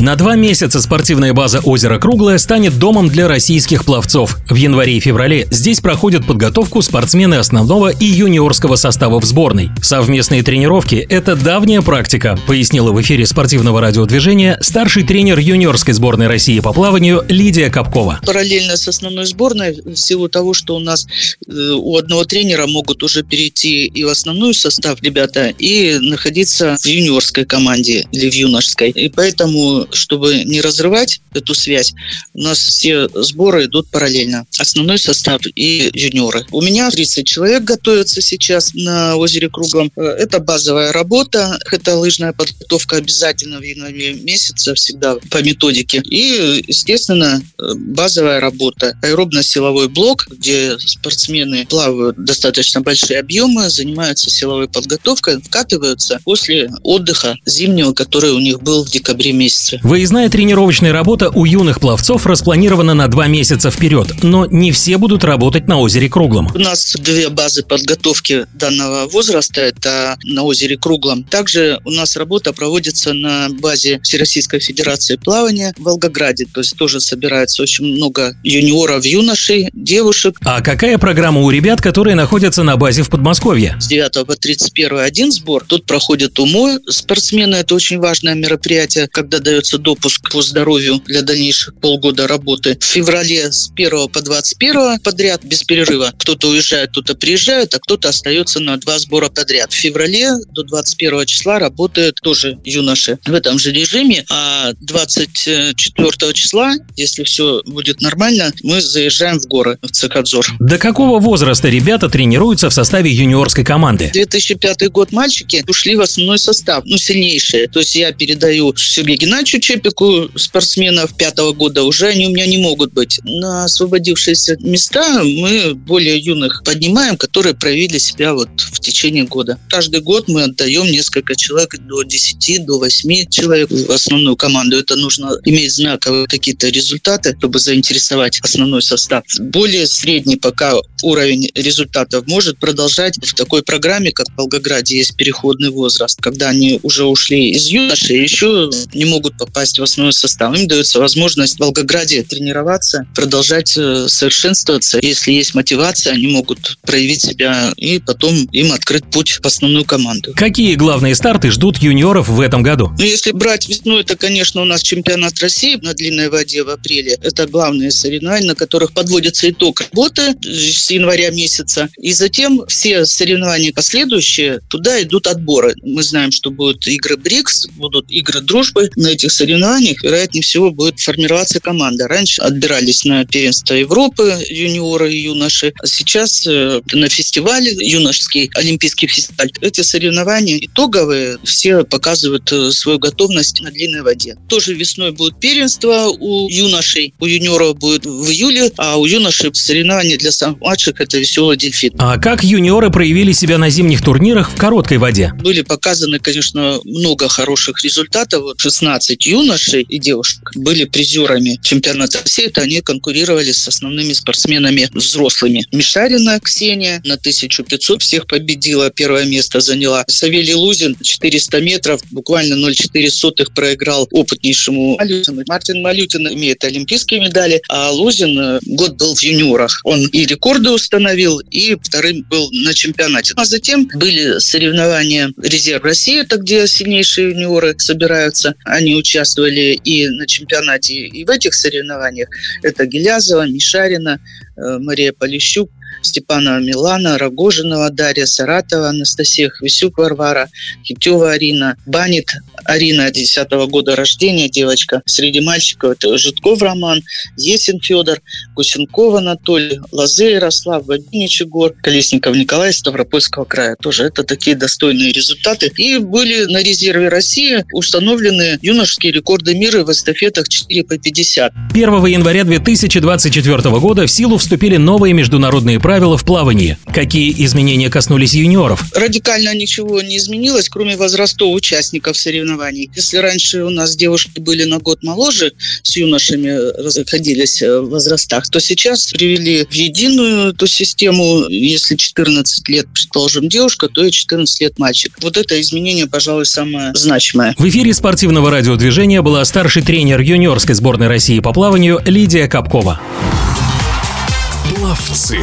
На два месяца спортивная база «Озеро Круглое» станет домом для российских пловцов. В январе и феврале здесь проходят подготовку спортсмены основного и юниорского состава в сборной. Совместные тренировки – это давняя практика, пояснила в эфире спортивного радиодвижения старший тренер юниорской сборной России по плаванию Лидия Капкова. Параллельно с основной сборной, в силу того, что у нас э, у одного тренера могут уже перейти и в основной состав ребята, и находиться в юниорской команде или в юношеской. И поэтому, чтобы не разрывать эту связь, у нас все сборы идут параллельно. Основной состав и юниоры. У меня 30 человек готовятся сейчас на озере Круглом. Это базовая работа, это лыжная подготовка обязательно в январе месяце всегда по методике. И, естественно, базовая работа. Аэробно-силовой блок, где спортсмены плавают достаточно большие объемы, занимаются силовой подготовкой, вкатываются после отдыха зимнего, который у них был в декабре месяце. Выездная тренировочная работа у юных пловцов распланирована на два месяца вперед, но не все будут работать на озере Круглом. У нас две базы подготовки данного возраста. Это на озере Круглом. Также у нас работа проводится на базе Всероссийской Федерации плавания в Волгограде. То есть тоже собирается очень много юниоров, юношей, девушек. А какая программа у ребят, которые находятся на базе в Подмосковье? С 9 по 31 один сбор. Тут проходит умой спортсмены. Это очень важное мероприятие, когда дается допуск по здоровью для дальнейших полгода работы. В феврале с 1 по 21 подряд без перерыва. Кто-то уезжает, кто-то приезжает, а кто-то остается на два сбора подряд. В феврале до 21 числа работают тоже юноши в этом же режиме, а 24 числа, если все будет нормально, мы заезжаем в горы, в Цикадзор. До какого возраста ребята тренируются в составе юниорской команды? 2005 год мальчики ушли в основной состав, ну, сильнейшие. То есть я передаю Сергею Геннадьевичу Чепику спортсменов пятого года, уже они у меня не могут быть. На освободившиеся места мы более юных поднимаем, которые проявили себя вот в течение года. Каждый год мы отдаем несколько человек, до 10, до 8 человек в основную команду. Это нужно иметь знаковые какие-то результаты, чтобы заинтересовать основной состав. Более средний пока уровень результатов может продолжать в такой программе, как в Волгограде есть переходный возраст, когда они уже ушли из юноши и еще не могут попасть в основной состав. Им дается возможность в Волгограде тренироваться, продолжать э, совершенствоваться. Если есть мотивация, они могут проявить себя и потом им открыть путь в основную команду. Какие главные старты ждут юниоров в этом году? Ну, если брать весну, это, конечно, у нас чемпионат России на длинной воде в апреле. Это главные соревнования, на которых подводится итог работы с января месяца. И затем все соревнования последующие, туда идут отборы. Мы знаем, что будут игры БРИКС, будут игры дружбы. На этих соревнованиях, вероятнее всего, будет формироваться команда. Раньше отбирались на первенство Европы юниоры и юноши. А сейчас э, на фестивале, юношеский олимпийский фестиваль, эти соревнования итоговые, все показывают э, свою готовность на длинной воде. Тоже весной будет первенство у юношей, у юниоров будет в июле, а у юношей соревнования для самых младших – это веселый дельфин. А как юниоры проявили себя на зимних турнирах в короткой воде? Были показаны, конечно, много хороших результатов. 16 юношей и девушек были призерами чемпионата России. Это они конкурировали с основными спортсменами взрослыми. Мишарина Ксения на 1500 всех победила, первое место заняла. Савелий Лузин 400 метров, буквально 0,4 проиграл опытнейшему Малютину. Мартин Малютин имеет олимпийские медали, а Лузин э, год был в юниорах. Он и рекорды установил, и вторым был на чемпионате. А затем были соревнования «Резерв России», это где сильнейшие юниоры собираются. Они участвовали и на чемпионате, и в этих соревнованиях. Это Гелязова, Мишарина, э, Мария Полищук, Степанова Милана, Рогожинова Дарья, Саратова Анастасия, Хвисюк Варвара, Хитева Арина, Банит Арина, 10 -го года рождения, девочка. Среди мальчиков это Житков Роман, Есин Федор, Гусенков Анатолий, Лозы Ярослав, Бабинич Егор, Колесников Николай Ставропольского края. Тоже это такие достойные результаты. И были на резерве России установлены юношеские рекорды мира в эстафетах 4 по 50. 1 января 2024 года в силу вступили новые международные правила в плавании. Какие изменения коснулись юниоров? Радикально ничего не изменилось, кроме возрастов участников соревнований. Если раньше у нас девушки были на год моложе, с юношами расходились в возрастах, то сейчас привели в единую эту систему. Если 14 лет, предположим, девушка, то и 14 лет мальчик. Вот это изменение, пожалуй, самое значимое. В эфире спортивного радиодвижения была старший тренер юниорской сборной России по плаванию Лидия Капкова. Пловцы.